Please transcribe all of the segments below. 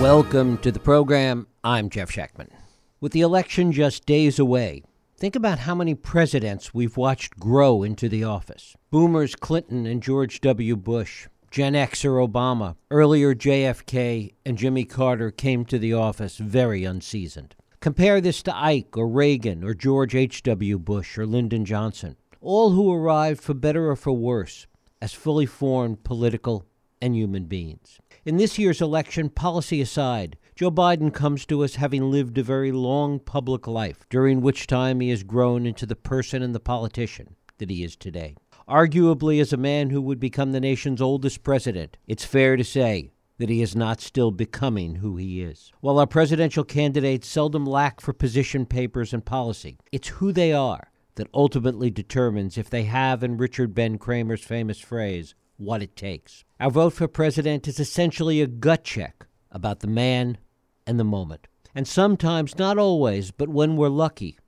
Welcome to the program. I'm Jeff Schechtman. With the election just days away, think about how many presidents we've watched grow into the office. Boomers Clinton and George W. Bush, Gen Xer Obama, earlier JFK and Jimmy Carter came to the office very unseasoned. Compare this to Ike or Reagan or George H.W. Bush or Lyndon Johnson, all who arrived for better or for worse as fully formed political and human beings. In this year's election, policy aside, Joe Biden comes to us having lived a very long public life, during which time he has grown into the person and the politician that he is today. Arguably, as a man who would become the nation's oldest president, it's fair to say that he is not still becoming who he is. While our presidential candidates seldom lack for position papers and policy, it's who they are that ultimately determines if they have, in Richard Ben Cramer's famous phrase, what it takes. Our vote for president is essentially a gut check about the man and the moment. And sometimes, not always, but when we're lucky,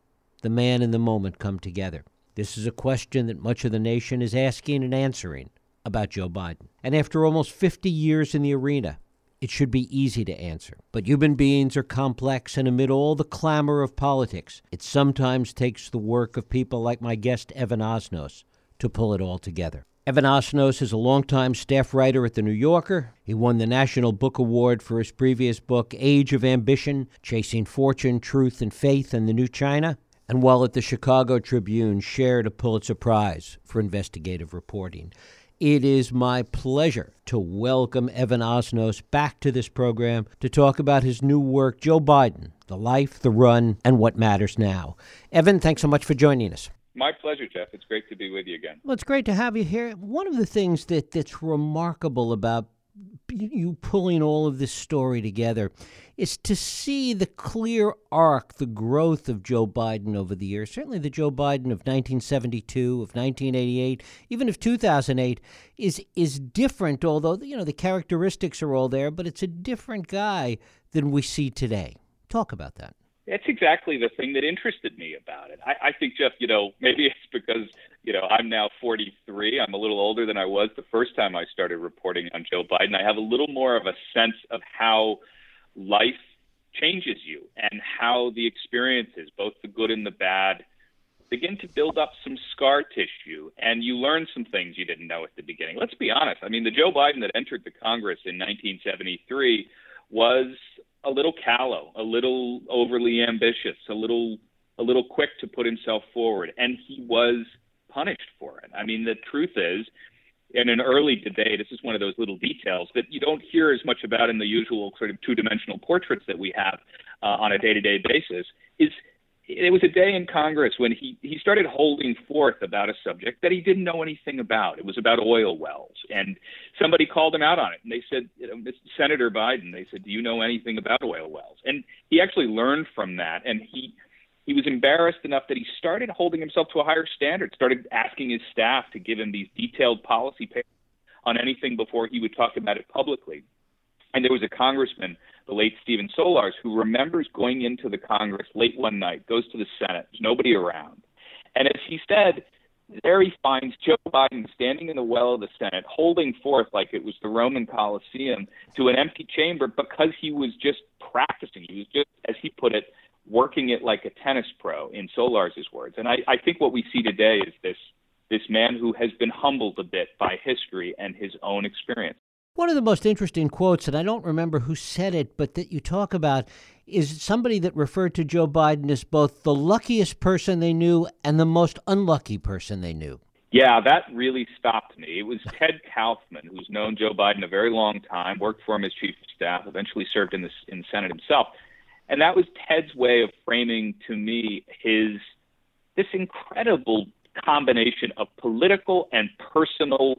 the man and the moment come together. This is a question that much of the nation is asking and answering about Joe Biden. And after almost 50 years in the arena, it should be easy to answer. But human beings are complex, and amid all the clamor of politics, it sometimes takes the work of people like my guest, Evan Osnos, to pull it all together. Evan Osnos is a longtime staff writer at The New Yorker. He won the National Book Award for his previous book, Age of Ambition Chasing Fortune, Truth, and Faith in the New China. And while at the Chicago Tribune, shared a Pulitzer Prize for investigative reporting. It is my pleasure to welcome Evan Osnos back to this program to talk about his new work, Joe Biden The Life, the Run, and What Matters Now. Evan, thanks so much for joining us. My pleasure, Jeff. It's great to be with you again. Well, it's great to have you here. One of the things that, that's remarkable about you pulling all of this story together is to see the clear arc, the growth of Joe Biden over the years. Certainly, the Joe Biden of 1972, of 1988, even of 2008 is is different. Although you know the characteristics are all there, but it's a different guy than we see today. Talk about that. That's exactly the thing that interested me about it. I, I think, Jeff, you know, maybe it's because, you know, I'm now 43. I'm a little older than I was the first time I started reporting on Joe Biden. I have a little more of a sense of how life changes you and how the experiences, both the good and the bad, begin to build up some scar tissue and you learn some things you didn't know at the beginning. Let's be honest. I mean, the Joe Biden that entered the Congress in 1973 was a little callow, a little overly ambitious, a little a little quick to put himself forward, and he was punished for it. I mean, the truth is, in an early debate, this is one of those little details that you don't hear as much about in the usual sort of two-dimensional portraits that we have uh, on a day-to-day basis. Is it was a day in Congress when he, he started holding forth about a subject that he didn't know anything about. It was about oil wells. And somebody called him out on it. And they said, you know, Senator Biden, they said, Do you know anything about oil wells? And he actually learned from that. And he, he was embarrassed enough that he started holding himself to a higher standard, started asking his staff to give him these detailed policy papers on anything before he would talk about it publicly. And there was a congressman the late Stephen Solarz, who remembers going into the Congress late one night, goes to the Senate, there's nobody around. And as he said, there he finds Joe Biden standing in the well of the Senate, holding forth like it was the Roman Colosseum to an empty chamber because he was just practicing. He was just, as he put it, working it like a tennis pro, in Solarz's words. And I, I think what we see today is this this man who has been humbled a bit by history and his own experience. One of the most interesting quotes, and I don't remember who said it, but that you talk about is somebody that referred to Joe Biden as both the luckiest person they knew and the most unlucky person they knew. Yeah, that really stopped me. It was Ted Kaufman, who's known Joe Biden a very long time, worked for him as chief of staff, eventually served in the, in Senate himself. And that was Ted's way of framing to me his this incredible combination of political and personal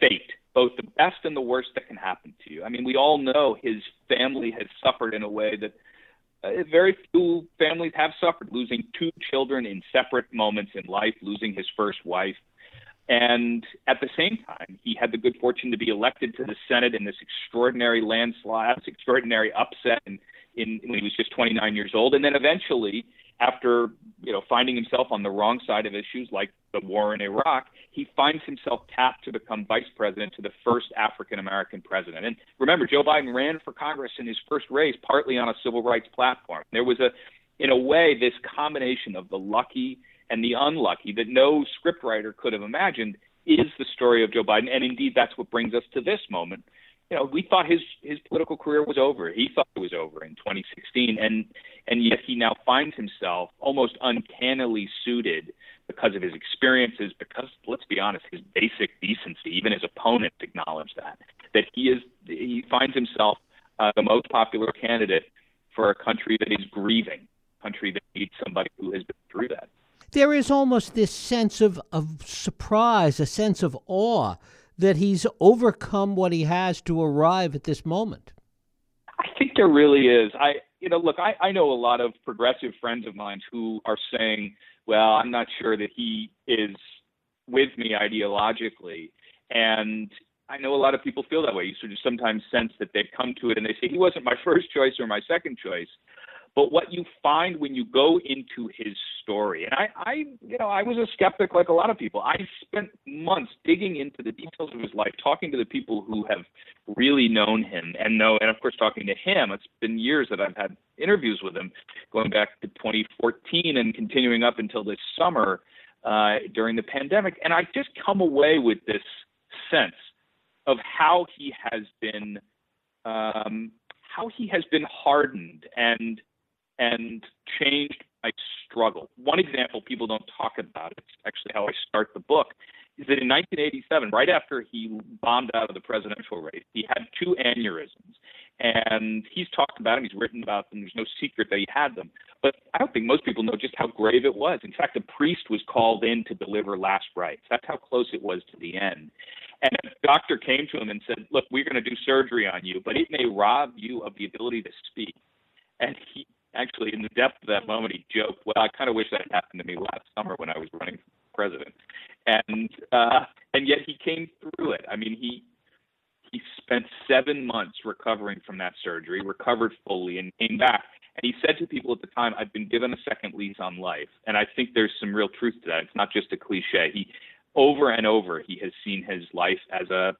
fate both the best and the worst that can happen to you. I mean, we all know his family has suffered in a way that uh, very few families have suffered, losing two children in separate moments in life, losing his first wife. And at the same time, he had the good fortune to be elected to the Senate in this extraordinary landslide, this extraordinary upset in, in, when he was just 29 years old. And then eventually, after you know finding himself on the wrong side of issues like the war in Iraq, he finds himself tapped to become vice president to the first African American president. And remember, Joe Biden ran for Congress in his first race partly on a civil rights platform. There was a, in a way, this combination of the lucky and the unlucky that no scriptwriter could have imagined is the story of Joe Biden. And indeed, that's what brings us to this moment. You know, we thought his his political career was over. He thought it was over in 2016, and and yet he now finds himself almost uncannily suited because of his experiences, because let's be honest, his basic decency. Even his opponents acknowledge that that he is he finds himself uh, the most popular candidate for a country that is grieving, a country that needs somebody who has been through that. There is almost this sense of, of surprise, a sense of awe that he's overcome what he has to arrive at this moment. I think there really is. I you know, look, I, I know a lot of progressive friends of mine who are saying, well, I'm not sure that he is with me ideologically. And I know a lot of people feel that way. You sort of sometimes sense that they've come to it and they say, he wasn't my first choice or my second choice. But what you find when you go into his story, and I, I, you know, I was a skeptic like a lot of people. I spent months digging into the details of his life, talking to the people who have really known him and know, and of course talking to him. It's been years that I've had interviews with him, going back to 2014 and continuing up until this summer uh, during the pandemic. And I just come away with this sense of how he has been, um, how he has been hardened and and changed my struggle. One example people don't talk about, it's actually how I start the book, is that in 1987, right after he bombed out of the presidential race, he had two aneurysms. And he's talked about them, he's written about them. There's no secret that he had them. But I don't think most people know just how grave it was. In fact, a priest was called in to deliver last rites. That's how close it was to the end. And a doctor came to him and said, Look, we're going to do surgery on you, but it may rob you of the ability to speak. And he actually, in the depth of that moment, he joked, "Well, I kind of wish that had happened to me last summer when I was running for president." And uh, and yet he came through it. I mean, he he spent seven months recovering from that surgery, recovered fully, and came back. And he said to people at the time, "I've been given a second lease on life." And I think there's some real truth to that. It's not just a cliche. He over and over he has seen his life as a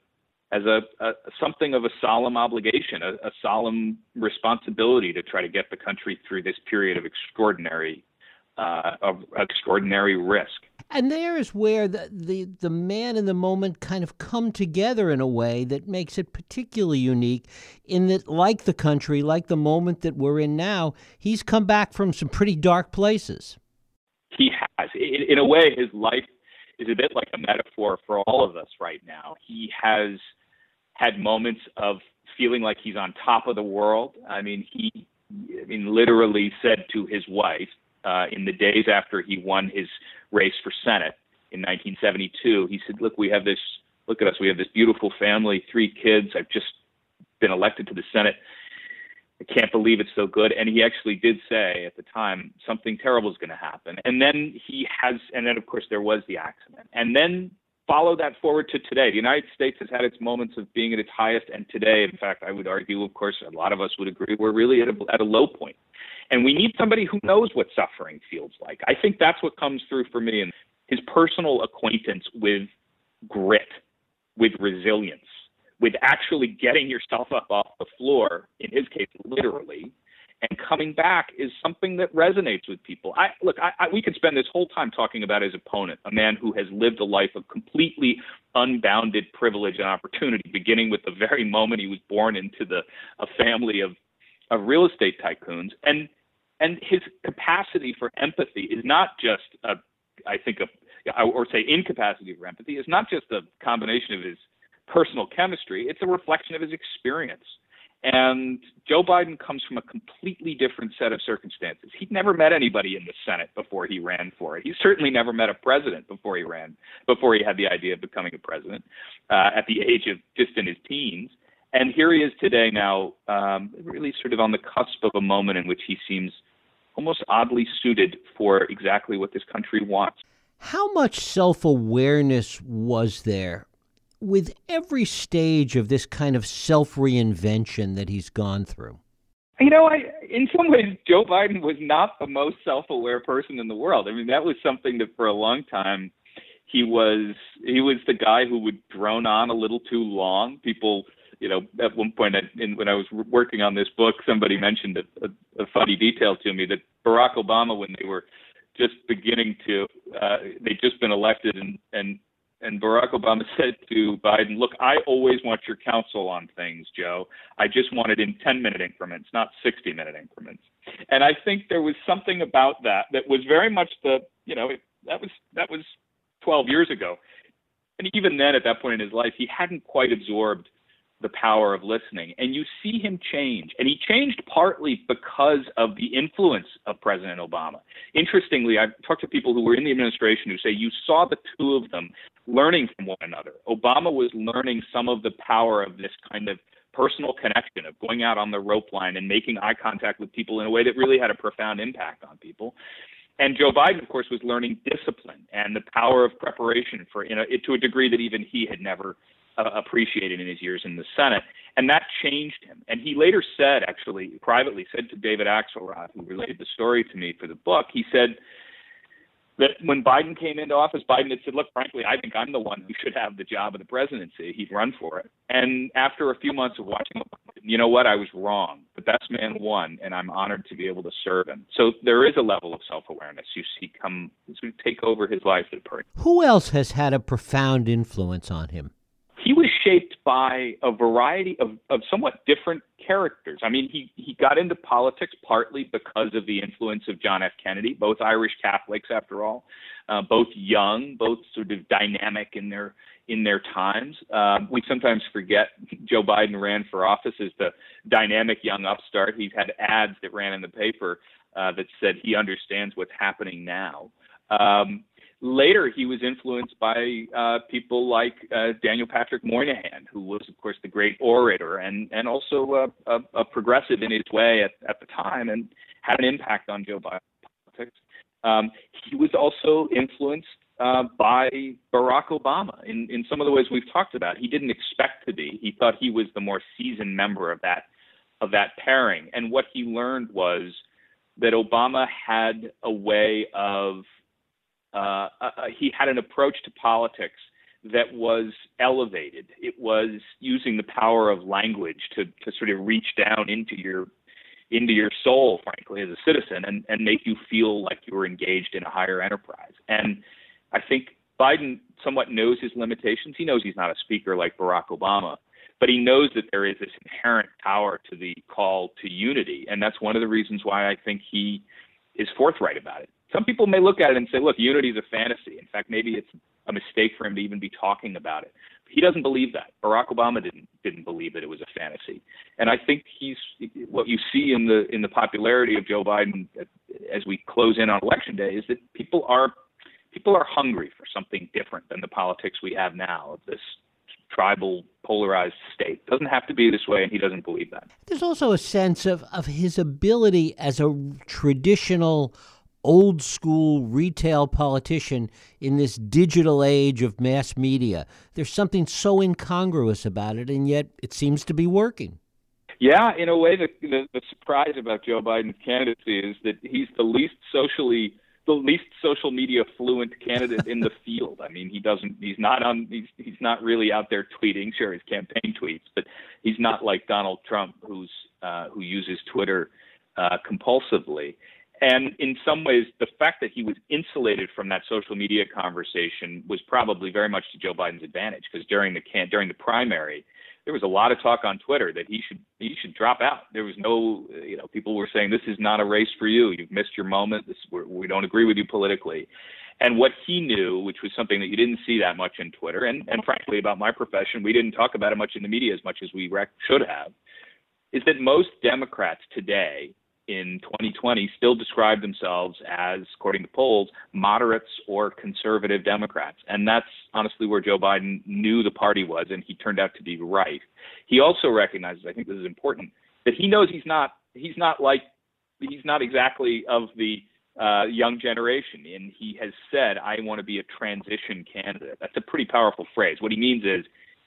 as a, a something of a solemn obligation, a, a, solemn responsibility to try to get the country through this period of extraordinary uh, of extraordinary risk. And there is where the, the the man and the moment kind of come together in a way that makes it particularly unique. In that, like the country, like the moment that we're in now, he's come back from some pretty dark places. He has, in, in a way, his life is a bit like a metaphor for all of us right now. He has had moments of feeling like he's on top of the world. I mean, he, I mean, literally said to his wife uh, in the days after he won his race for Senate in 1972, he said, "Look, we have this. Look at us. We have this beautiful family, three kids. I've just been elected to the Senate." I can't believe it's so good. And he actually did say at the time something terrible is going to happen. And then he has, and then of course there was the accident. And then follow that forward to today. The United States has had its moments of being at its highest, and today, in fact, I would argue, of course, a lot of us would agree, we're really at a, at a low point. And we need somebody who knows what suffering feels like. I think that's what comes through for me and his personal acquaintance with grit, with resilience with actually getting yourself up off the floor, in his case, literally, and coming back is something that resonates with people. I look, I, I, we could spend this whole time talking about his opponent, a man who has lived a life of completely unbounded privilege and opportunity, beginning with the very moment he was born into the a family of of real estate tycoons, and and his capacity for empathy is not just a, I think a, or say incapacity for empathy is not just a combination of his personal chemistry. It's a reflection of his experience. And Joe Biden comes from a completely different set of circumstances. He'd never met anybody in the Senate before he ran for it. He certainly never met a president before he ran, before he had the idea of becoming a president uh, at the age of just in his teens. And here he is today now, um, really sort of on the cusp of a moment in which he seems almost oddly suited for exactly what this country wants. How much self awareness was there with every stage of this kind of self reinvention that he's gone through? You know, I in some ways Joe Biden was not the most self-aware person in the world. I mean, that was something that for a long time he was he was the guy who would drone on a little too long. People, you know, at one point in, when I was working on this book, somebody mentioned a, a, a funny detail to me that Barack Obama, when they were just beginning to, uh, they'd just been elected, and and and Barack Obama said to Biden, Look, I always want your counsel on things, Joe. I just want it in 10 minute increments, not 60 minute increments. And I think there was something about that that was very much the, you know, that was, that was 12 years ago. And even then, at that point in his life, he hadn't quite absorbed the power of listening. And you see him change. And he changed partly because of the influence of President Obama. Interestingly, I've talked to people who were in the administration who say you saw the two of them learning from one another. Obama was learning some of the power of this kind of personal connection of going out on the rope line and making eye contact with people in a way that really had a profound impact on people. And Joe Biden, of course, was learning discipline and the power of preparation for, you know, to a degree that even he had never uh, appreciated in his years in the Senate. And that changed him. And he later said, actually, privately, said to David Axelrod, who related the story to me for the book, he said, that when Biden came into office, Biden had said, "Look, frankly, I think I'm the one who should have the job of the presidency. He'd run for it." And after a few months of watching, you know what? I was wrong. The best man won, and I'm honored to be able to serve him. So there is a level of self-awareness you see come take over his life at Purdue. Who else has had a profound influence on him? He was shaped by a variety of, of somewhat different characters. I mean, he, he got into politics partly because of the influence of John F. Kennedy, both Irish Catholics, after all, uh, both young, both sort of dynamic in their in their times. Um, we sometimes forget Joe Biden ran for office as the dynamic young upstart. He's had ads that ran in the paper uh, that said he understands what's happening now. Um, Later, he was influenced by uh, people like uh, Daniel Patrick Moynihan, who was, of course, the great orator and and also a, a, a progressive in his way at, at the time, and had an impact on Joe Biden politics. Um, he was also influenced uh, by Barack Obama in, in some of the ways we've talked about. He didn't expect to be. He thought he was the more seasoned member of that of that pairing. And what he learned was that Obama had a way of uh, uh, he had an approach to politics that was elevated. It was using the power of language to, to sort of reach down into your into your soul, frankly, as a citizen, and, and make you feel like you were engaged in a higher enterprise. And I think Biden somewhat knows his limitations. He knows he's not a speaker like Barack Obama, but he knows that there is this inherent power to the call to unity, and that's one of the reasons why I think he is forthright about it. Some people may look at it and say, look, unity is a fantasy. In fact, maybe it's a mistake for him to even be talking about it. He doesn't believe that. Barack Obama didn't didn't believe that it was a fantasy. And I think he's what you see in the in the popularity of Joe Biden as we close in on election day is that people are people are hungry for something different than the politics we have now of this tribal polarized state. Doesn't have to be this way, and he doesn't believe that. There's also a sense of, of his ability as a traditional old school retail politician in this digital age of mass media. There's something so incongruous about it, and yet it seems to be working. Yeah, in a way, the, the, the surprise about Joe Biden's candidacy is that he's the least socially the least social media fluent candidate in the field. I mean, he doesn't. He's not on. He's he's not really out there tweeting. Sure, his campaign tweets, but he's not like Donald Trump, who's uh, who uses Twitter uh, compulsively. And in some ways, the fact that he was insulated from that social media conversation was probably very much to Joe Biden's advantage because during the can during the primary, there was a lot of talk on Twitter that he should he should drop out. There was no, you know, people were saying this is not a race for you. You've missed your moment. This we don't agree with you politically. And what he knew, which was something that you didn't see that much in Twitter, and, and frankly about my profession, we didn't talk about it much in the media as much as we should have, is that most Democrats today in 2020 still describe themselves as, according to polls, moderates or conservative Democrats. And that's honestly where Joe Biden knew the party was, and he turned out to be right. He also recognizes, I think this is important, that he knows he's not he's not like he's not exactly of the uh, young generation, and he has said, "I want to be a transition candidate." That's a pretty powerful phrase. What he means is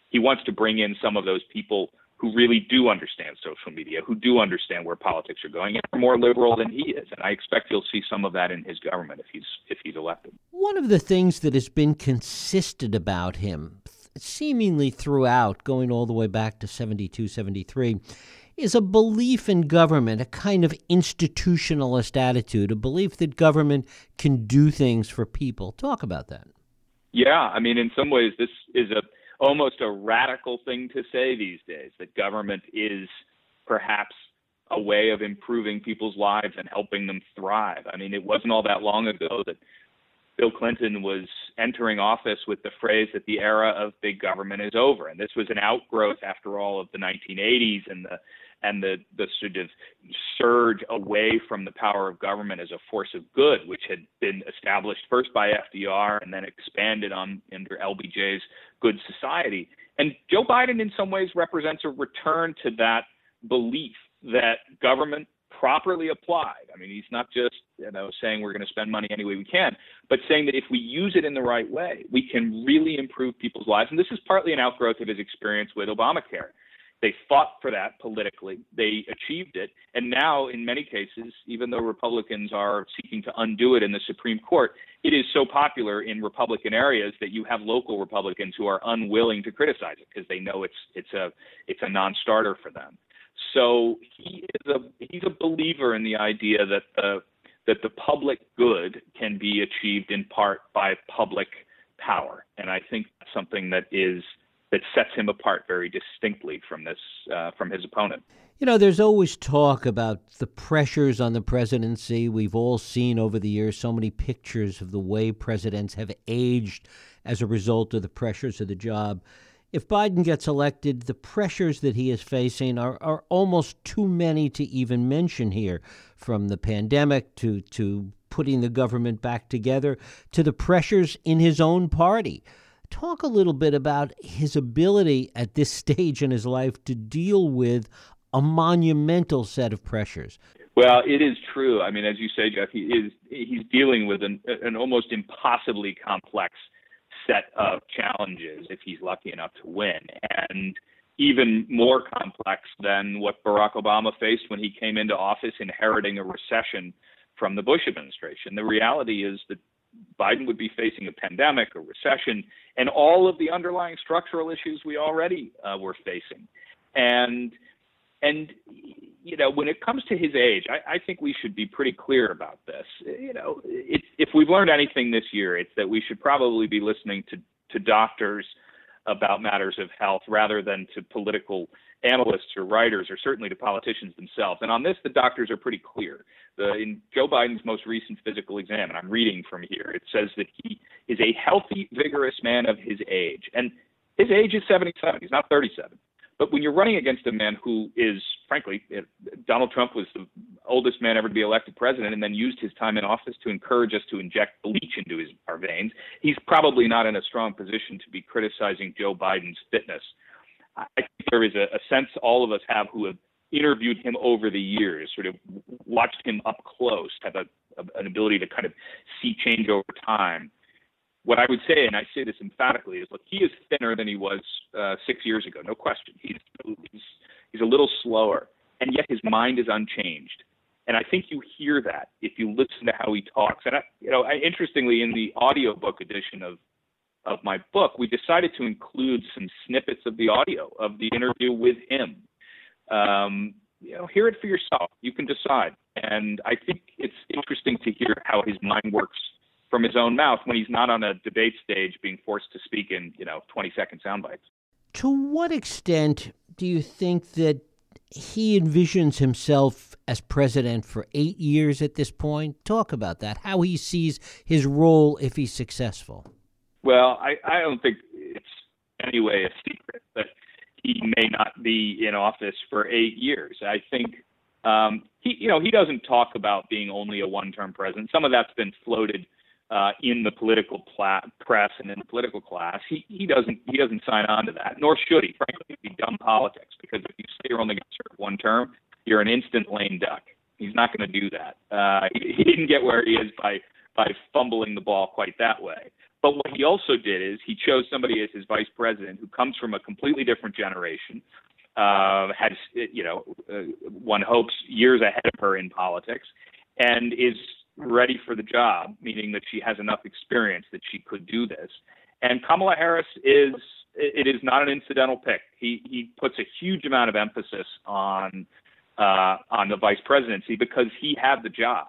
he wants to bring in some of those people who really do understand social media, who do understand where politics are going, and are more liberal than he is. And I expect you'll see some of that in his government if he's if he's elected. One of the things that has been consistent about him, seemingly throughout, going all the way back to 72, 73, is a belief in government, a kind of institutionalist attitude, a belief that government can do things for people. Talk about that. Yeah, I mean, in some ways, this is a almost a radical thing to say these days that government is perhaps a way of improving people's lives and helping them thrive. I mean, it wasn't all that long ago that Bill Clinton was entering office with the phrase that the era of big government is over. And this was an outgrowth, after all, of the 1980s and the and the, the sort of surge away from the power of government as a force of good, which had been established first by FDR and then expanded on under LBJ's good society. And Joe Biden, in some ways, represents a return to that belief that government properly applied. I mean, he's not just you know saying we're going to spend money any way we can, but saying that if we use it in the right way, we can really improve people's lives. And this is partly an outgrowth of his experience with Obamacare. They fought for that politically. They achieved it. And now, in many cases, even though Republicans are seeking to undo it in the Supreme Court, it is so popular in Republican areas that you have local Republicans who are unwilling to criticize it because they know it's it's a it's a non-starter for them. So he is a he's a believer in the idea that the that the public good can be achieved in part by public power, and I think that's something that is that sets him apart very distinctly from this uh, from his opponent. You know, there's always talk about the pressures on the presidency. We've all seen over the years so many pictures of the way presidents have aged as a result of the pressures of the job. If Biden gets elected, the pressures that he is facing are, are almost too many to even mention here, from the pandemic to, to putting the government back together to the pressures in his own party. Talk a little bit about his ability at this stage in his life to deal with a monumental set of pressures. Well, it is true. I mean, as you say, Jeff, he is he's dealing with an, an almost impossibly complex set of challenges if he's lucky enough to win, and even more complex than what Barack Obama faced when he came into office, inheriting a recession from the Bush administration. The reality is that Biden would be facing a pandemic, a recession, and all of the underlying structural issues we already uh, were facing. And and you know, when it comes to his age, I, I think we should be pretty clear about this. You know, it, if we've learned anything this year, it's that we should probably be listening to to doctors about matters of health rather than to political analysts or writers or certainly to politicians themselves. And on this, the doctors are pretty clear. The, in Joe Biden's most recent physical exam, and I'm reading from here, it says that he is a healthy, vigorous man of his age. And his age is 77. He's not 37. But when you're running against a man who is, frankly, Donald Trump was the oldest man ever to be elected president and then used his time in office to encourage us to inject bleach into his, our veins, he's probably not in a strong position to be criticizing Joe Biden's fitness. I think there is a, a sense all of us have who have interviewed him over the years, sort of watched him up close, have a, a, an ability to kind of see change over time. What I would say, and I say this emphatically, is look, he is thinner than he was uh, six years ago, no question. He's, he's he's a little slower, and yet his mind is unchanged. And I think you hear that if you listen to how he talks. And I, you know, I, interestingly, in the audiobook edition of of my book, we decided to include some snippets of the audio of the interview with him. Um, you know, hear it for yourself. You can decide. And I think it's interesting to hear how his mind works from his own mouth when he's not on a debate stage being forced to speak in, you know, 20 second sound bites. To what extent do you think that he envisions himself as president for eight years at this point? Talk about that, how he sees his role if he's successful. Well, I, I don't think it's any way a secret that he may not be in office for eight years. I think um, he, you know, he doesn't talk about being only a one-term president. Some of that's been floated uh, in the political pla- press and in the political class. He he doesn't he doesn't sign on to that, nor should he. Frankly, it'd be dumb politics because if you say you're only going to serve one term, you're an instant lame duck. He's not going to do that. Uh, he, he didn't get where he is by by fumbling the ball quite that way. But what he also did is he chose somebody as his vice president who comes from a completely different generation, uh, has, you know, uh, one hopes years ahead of her in politics, and is ready for the job, meaning that she has enough experience that she could do this. And Kamala Harris is it is not an incidental pick. He he puts a huge amount of emphasis on uh, on the vice presidency because he had the job.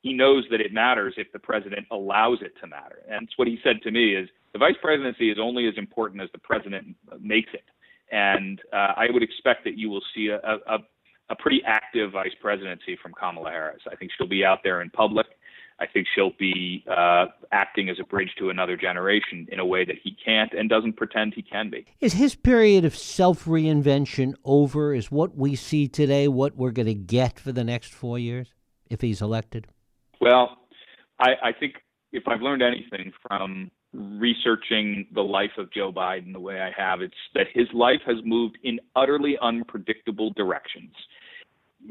He knows that it matters if the president allows it to matter. And what he said to me is the vice presidency is only as important as the president makes it. And uh, I would expect that you will see a, a, a pretty active vice presidency from Kamala Harris. I think she'll be out there in public. I think she'll be uh, acting as a bridge to another generation in a way that he can't and doesn't pretend he can be. Is his period of self reinvention over? Is what we see today what we're going to get for the next four years if he's elected? Well, I, I think if I've learned anything from researching the life of Joe Biden the way I have, it's that his life has moved in utterly unpredictable directions.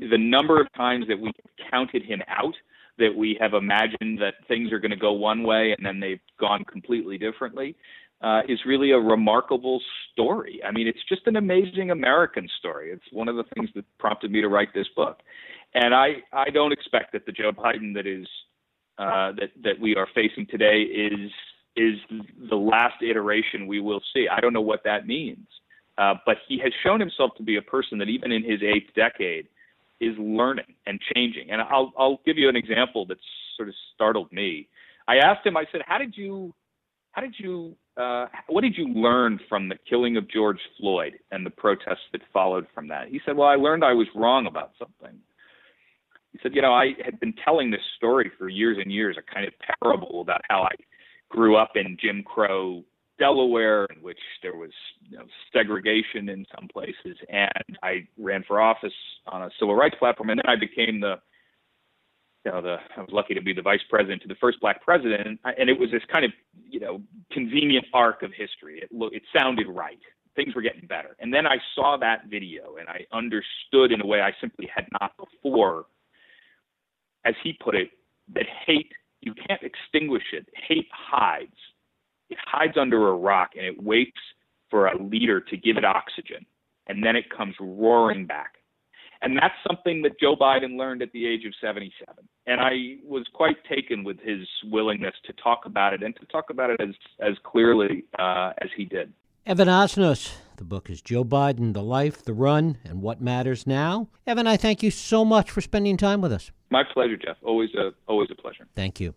The number of times that we counted him out that we have imagined that things are going to go one way and then they've gone completely differently uh, is really a remarkable story. I mean, it's just an amazing American story. It's one of the things that prompted me to write this book. And I, I don't expect that the Joe Biden that is uh, that that we are facing today is is the last iteration we will see. I don't know what that means, uh, but he has shown himself to be a person that even in his eighth decade is learning and changing. And I'll I'll give you an example that sort of startled me. I asked him. I said, "How did you, how did you, uh, what did you learn from the killing of George Floyd and the protests that followed from that?" He said, "Well, I learned I was wrong about something." He said, "You know, I had been telling this story for years and years, a kind of parable about how I grew up in Jim Crow Delaware, in which there was you know, segregation in some places, and I ran for office on a civil rights platform, and then I became the you know, the I was lucky to be the vice president to the first black president, and it was this kind of you know convenient arc of history. It looked, it sounded right. Things were getting better, and then I saw that video, and I understood in a way I simply had not before, as he put it, that hate you can't extinguish it. Hate hides, it hides under a rock and it waits for a leader to give it oxygen, and then it comes roaring back. And that's something that Joe Biden learned at the age of 77. And I was quite taken with his willingness to talk about it and to talk about it as, as clearly uh, as he did. Evan Osnos. The book is Joe Biden, The Life, The Run, and What Matters Now. Evan, I thank you so much for spending time with us. My pleasure, Jeff. Always a, always a pleasure. Thank you.